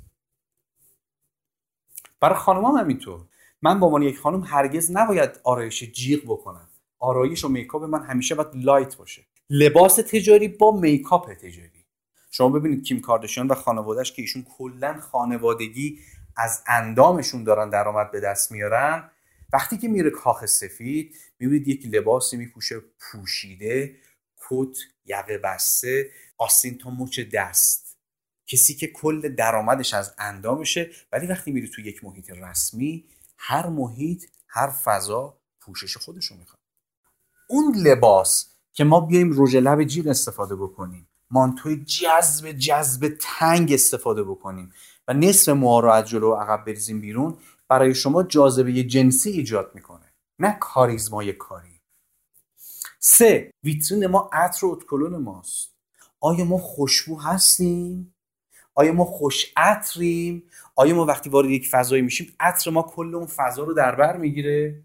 برای خانم هم همینطور من به عنوان یک خانم هرگز نباید آرایش جیغ بکنم. آرایش و makeup من همیشه باید light باشه. لباس تجاری با makeup تجاری. شما ببینید کیم کاردشیان و خانوادهش که ایشون کلا خانوادگی از اندامشون دارن درآمد به دست میارن. وقتی که میره کاخ سفید می‌بینید یک لباسی میپوشه پوشیده کت یقه بسته آستین تا مچ دست. کسی که کل درآمدش از اندامشه ولی وقتی میری تو یک محیط رسمی هر محیط هر فضا پوشش خودشو می‌خواد. اون لباس که ما بیایم رژ لب جیغ استفاده بکنیم مانتوی جذب جذب تنگ استفاده بکنیم و نصف موها رو از جلو عقب بریزیم بیرون برای شما جاذبه جنسی ایجاد می‌کنه. نه کاریزمای کاری. سه ویترین ما عطر و اتکلون ماست. آیا ما خوشبو هستیم؟ آیا ما خوش عطریم؟ آیا ما وقتی وارد یک فضایی میشیم عطر ما کل اون فضا رو در بر می‌گیره؟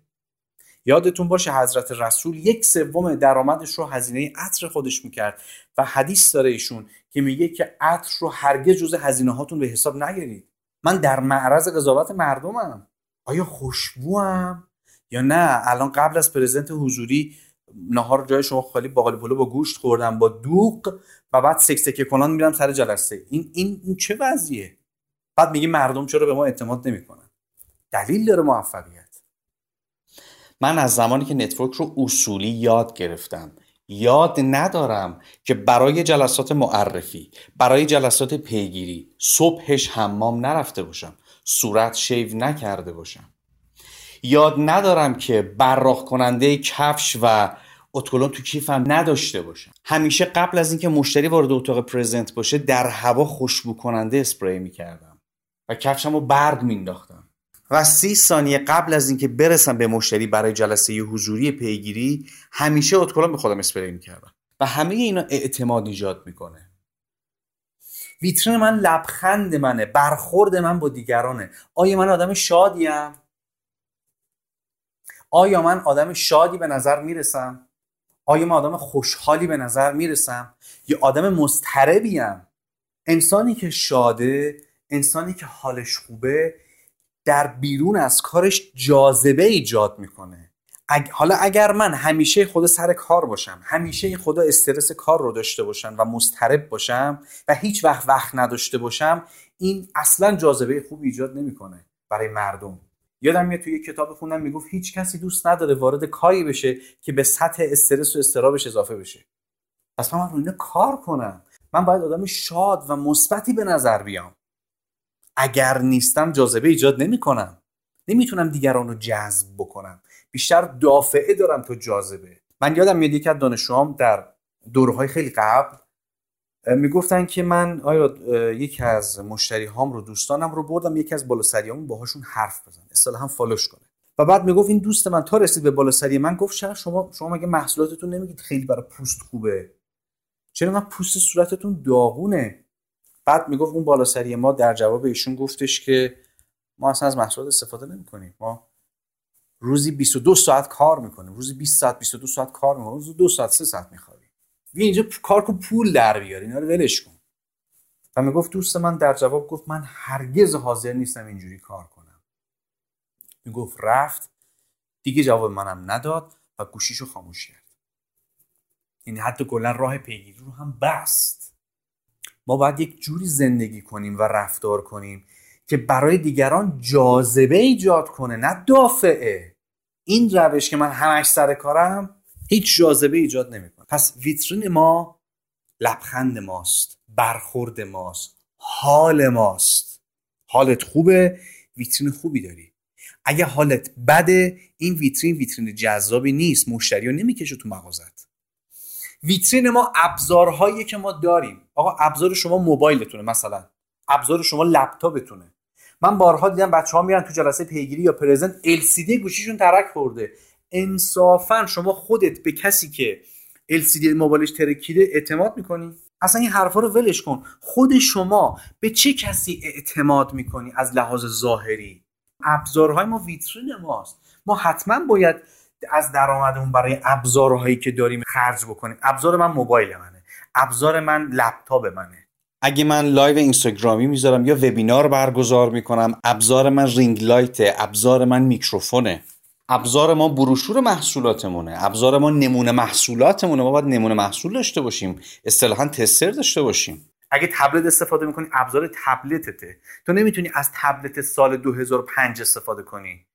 یادتون باشه حضرت رسول یک سوم درآمدش رو هزینه عطر خودش می‌کرد و حدیث داره ایشون که میگه که عطر رو هرگز جز هزینه هاتون به حساب نگیرید. من در معرض قضاوت مردمم. آیا خوشبوام؟ یا نه؟ الان قبل از پرزنت حضوری نهار جای شما خالی باقالی پلو با گوشت خوردم با دوغ و بعد سکسکه کنان میرم سر جلسه. این این این چه وضعیه؟ بعد میگه مردم چرا به ما اعتماد نمی‌کنن؟ دلیل داره موفقیت. من از زمانی که network رو اصولی یاد گرفتم. یاد ندارم که برای جلسات معرفی برای جلسات پیگیری صبحش حمام نرفته باشم صورت shave نکرده باشم. یاد ندارم که براق کننده کفش و اتکلون تو کیفم نداشته باشم. همیشه قبل از اینکه مشتری وارد اتاق پرزنت باشه در هوا خوشبو کننده اسپری می‌کردم و کفشم رو برگ مینداختم و سی ثانیه قبل از اینکه برسم به مشتری برای جلسه حضوری پیگیری همیشه اتکلون به خودم اسپری می‌کردم و همه اینا اعتماد ایجاد می‌کنه. ویترین من لبخند منه برخورد من با دیگرانه. آیا من آدم شادیم آیا من آدم شادی به نظر می‌رسم؟ آیا من آدم خوشحالی به نظر می‌رسم؟ یا آدم مضطربیم انسانی که شاده انسانی که حالش خوبه در بیرون از کارش جاذبه ایجاد می‌کنه. حالا اگر من همیشه خدا سر کار باشم همیشه خدا استرس کار رو داشته باشم و مضطرب باشم و هیچ وقت وقت نداشته باشم این اصلا جاذبه خوب ایجاد نمی‌کنه برای مردم. یادم میاد توی یه کتاب خوندم می‌گفت هیچ کسی دوست نداره وارد کاری بشه که به سطح استرس و استرابش اضافه بشه. پس من رو کار کنم. من باید آدم شاد و مثبتی به نظر بیام. اگر نیستم جاذبه ایجاد نمی‌کنم. نمی‌تونم دیگران رو جذب بکنم. بیشتر دافعه دارم تو جاذبه. من یادم میاد یکی از دانشجوام در دورهای خیلی قبل می‌گفتن که من آیا یکی از مشتری هام رو دوستانم رو بردم یکی از بالاسریامون باهاشون حرف بزن هم فالوش کنه و بعد می‌گفت این دوست من تا رسید به بالاسری من گفت شما شما مگه محصولاتتون نمیگید خیلی برای پوست خوبه؟ چرا من پوست صورتتون داغونه؟ بعد می‌گفت اون بالا سری ما در جواب ایشون گفتش که ما اصلا از محصولات استفاده نمی کنیم ما روزی 22 ساعت کار می‌کنیم. روزی 20 ساعت 22 ساعت کار می‌کنیم. روزی 2 ساعت 3 ساعت میخوابیم. اینجا کار کن پول در بیار. اینا رو ولش کن. و می‌گفت دوست من در جواب گفت من هرگز حاضر نیستم اینجوری کار کنم. می‌گفت رفت. دیگه جواب منم نداد و گوشیشو خاموش کرد. یعنی حتی کلا راه پیگیری رو هم بست. ما باید یک جوری زندگی کنیم و رفتار کنیم که برای دیگران جاذبه ایجاد کنه نه دافعه. این روش که من همش سر کارم هیچ جاذبه ایجاد نمی‌کنه. پس ویترین ما لبخند ماست برخورد ماست حال ماست. حالت خوبه ویترین خوبی داری. اگه حالت بده این ویترین ویترین جذابی نیست مشتری رو نمی‌کشه تو مغازت. ویترین ما ابزارهایی که ما داریم. آقا ابزار شما موبایلتونه مثلا. ابزار شما لپتاپتونه. من بارها دیدم بچه ها میرن تو جلسه پیگیری یا پرزنت LCD گوشیشون ترک خورده. انصافا شما خودت به کسی که LCD موبایلش ترکیده اعتماد می‌کنی؟ اصلا این حرفا رو ولش کن. خود شما به چه کسی اعتماد می‌کنی از لحاظ ظاهری؟ ابزارهای ما ویترین ماست. ما حتما باید از درآمدمون برای ابزارهایی که داریم خرج بکنیم. ابزار من موبایل منه. ابزار من لپتاپ منه. اگه من live اینستاگرامی می‌ذارم یا وبینار برگزار می‌کنم ابزار من ring light ابزار من میکروفونه. ابزار ما بروشور محصولاتمونه. ابزار ما نمونه محصولاتمونه. ما باید نمونه محصول داشته باشیم. اصطلاحا tester داشته باشیم. اگه تبلت استفاده می‌کنی ابزار تبلتته. تو نمی‌تونی از تبلت سال 2005 استفاده کنی.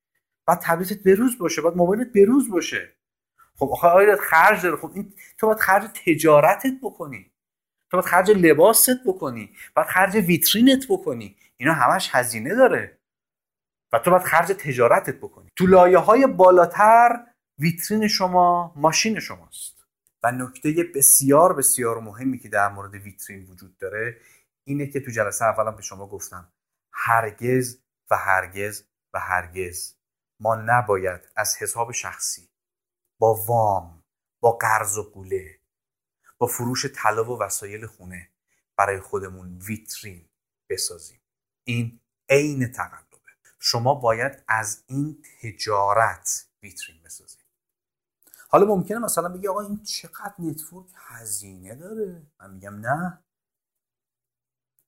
بعد تبلتت بروز باشه بعد موبایلت بروز باشه. خب آخه آقا خرج داره. خب این تو باید خرج تجارتت بکنی. تو باید خرج لباست بکنی. باید خرج ویترینت بکنی. اینا همش هزینه داره. و تو باید خرج تجارتت بکنی. تو لایه های بالاتر ویترین شما ماشین شماست. و نکته بسیار بسیار مهمی که در مورد ویترین وجود داره اینه که تو جلسه اولم به شما گفتم هرگز و هرگز و هرگز ما نباید از حساب شخصی با وام با قرض و قوله با فروش طلا و وسایل خونه برای خودمون ویترین بسازیم. این عین تقلبه. شما باید از این تجارت ویترین بسازید. حالا ممکنه مثلا بگی آقا این چقدر network هزینه داره؟ من میگم نه.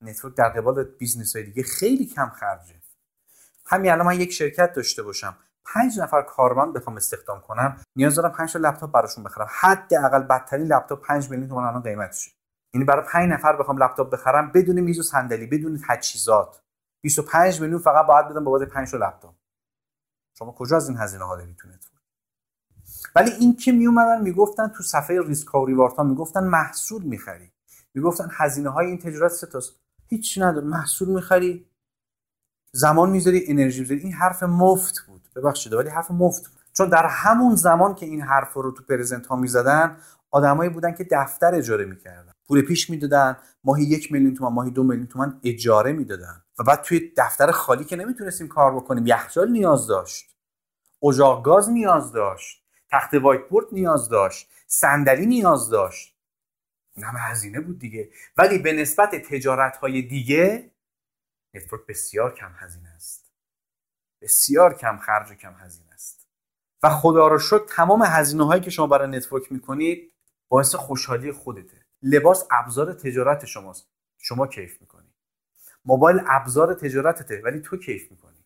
network در قبال business های دیگه خیلی کم خرجه. همین الان من یک شرکت داشته باشم. پنج نفر کارمند بخوام استخدام کنم نیاز دارم پنج تا لپتاپ براشون بخرم. حداقل بدترین لپتاپ 5 میلیون تومان الان قیمتشه. یعنی برای پنج نفر بخوام لپتاپ بخرم بدون میز و صندلی بدون تجهیزات. 25 میلیون فقط باید بدم بابت 5 تا لپتاپ. شما کجا از این هزینه ها دارید تو ولی این که می اومدن می‌گفتن تو صفحه ریسک ها ریوارت ها می‌گفتن محصول می‌خری. می‌گفتن هزینه های این تجارت سه هیچ نداره. محصول می‌خری زمان می‌ذاری انرژی می‌ذاری. این حرف مفت بود. ببخشید ولی حرف مفت بود. چون در همون زمان که این حرف رو تو پرزنت ها می‌زدن آدمایی بودن که دفتر اجاره می‌کردن. پول پیش می‌دادن ماهی یک میلیون تومن ماهی دو میلیون تومن اجاره می‌دادن. و بعد توی دفتر خالی که نمی‌تونستیم کار بکنیم یخچال نیاز داشت. اجاق گاز نیاز داشت. تخت وایت بورد نیاز داشت. صندلی نیاز داشت. همه هزینه بود دیگه. ولی به نسبت تجارت های دیگه network بسیار کم هزینه است. بسیار کم خرج و کم هزینه است. و خدا رو شکر تمام هزینه هایی که شما برای network می‌کنید باعث خوشحالی خودته. لباس ابزار تجارت شماست. شما کیف می‌کنی. موبایل ابزار تجارتته ولی تو کیف می‌کنی.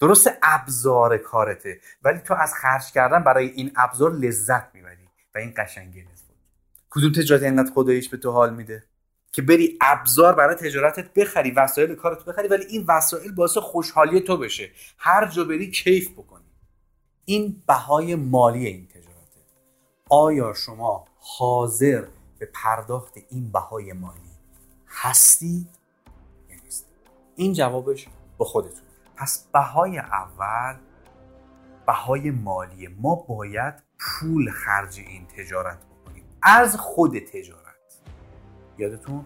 درست ابزار کارته ولی تو از خرج کردن برای این ابزار لذت می‌بری. و این قشنگی network. کدوم تجارت اینقدر خداییش به تو حال میده؟ که بری ابزار برای تجارتت بخری وسایل کارت بخری ولی این وسایل باعث خوشحالی تو بشه. هر جا بری کیف بکنی. این بهای مالی این تجارته. آیا شما حاضر به پرداخت این بهای مالی هستی یا نیستی این جوابش به خودتون. پس بهای اول بهای مالی. ما باید پول خرج این تجارت بکنیم. از خود تجارت. یادتون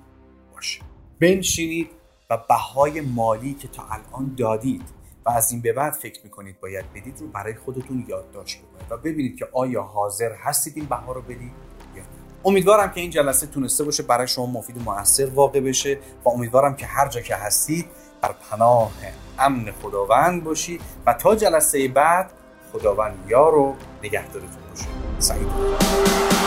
باشه. بنشینید و بهای مالی که تا الان دادید و از این به بعد فکر می‌کنید باید بدید رو برای خودتون یادداشت بکنید و ببینید که آیا حاضر هستید این بها رو بدید یا نه. امیدوارم که این جلسه تونسته باشه برای شما مفید و موثر واقع بشه و امیدوارم که هر جا که هستید در پناه امن خداوند باشید و تا جلسه بعد خداوند یار و نگهدارتون باشه. سعید.